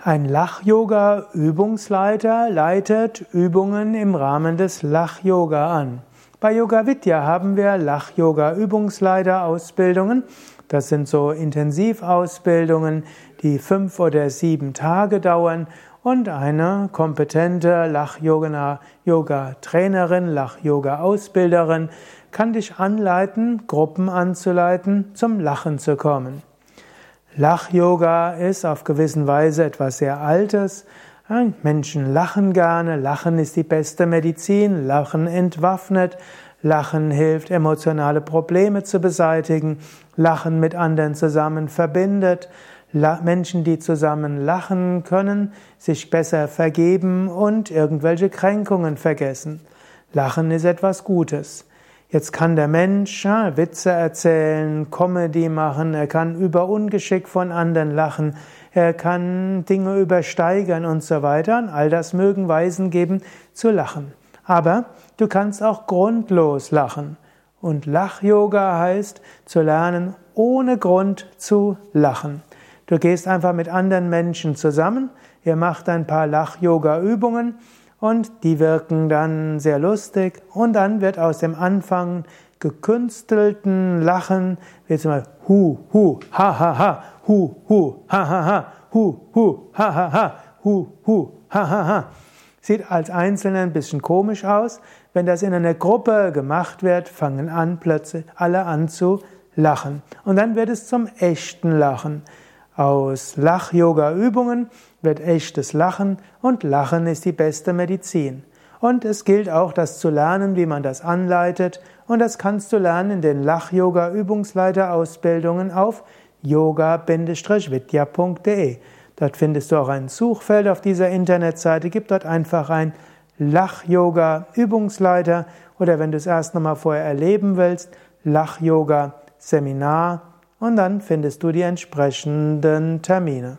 Ein Lach-Yoga-Übungsleiter leitet Übungen im Rahmen des Lach-Yoga an. Bei Yoga Vidya haben wir Lach-Yoga-Übungsleiter-Ausbildungen. Das sind so Intensivausbildungen, die fünf oder sieben Tage dauern und eine kompetente Lach-Yoga-Trainerin, Lach-Yoga-Ausbilderin kann dich anleiten, Gruppen anzuleiten, zum Lachen zu kommen. Lach-Yoga ist auf gewissen Weise etwas sehr Altes. Menschen lachen gerne, Lachen ist die beste Medizin, Lachen entwaffnet, Lachen hilft, emotionale Probleme zu beseitigen, Lachen mit anderen zusammen verbindet, Menschen, die zusammen lachen können, sich besser vergeben und irgendwelche Kränkungen vergessen. Lachen ist etwas Gutes. Jetzt kann der Mensch ja, Witze erzählen, Comedy machen, er kann über Ungeschick von anderen lachen, er kann Dinge übersteigern und so weiter. Und all das mögen Weisen geben zu lachen. Aber du kannst auch grundlos lachen. Und Lach-Yoga heißt zu lernen, ohne Grund zu lachen. Du gehst einfach mit anderen Menschen zusammen, ihr macht ein paar Lach-Yoga-Übungen und die wirken dann sehr lustig und dann wird aus dem Anfang gekünstelten Lachen, wie zum Beispiel hu, hu, ha, ha, ha, hu, hu, ha, ha, ha, hu, hu, ha, ha, ha, hu, hu, ha, ha, ha. Sieht als Einzelner ein bisschen komisch aus. Wenn das in einer Gruppe gemacht wird, fangen an plötzlich alle an zu lachen. Und dann wird es zum echten Lachen. Aus Lach-Yoga-Übungen wird echtes Lachen und Lachen ist die beste Medizin. Und es gilt auch, das zu lernen, wie man das anleitet. Und das kannst du lernen in den Lach-Yoga-Übungsleiterausbildungen auf yoga-vidya.de. Dort findest du auch ein Suchfeld auf dieser Internetseite. Gib dort einfach ein Lach-Yoga-Übungsleiter oder wenn du es erst nochmal vorher erleben willst, Lach-Yoga-Seminar und dann findest du die entsprechenden Termine.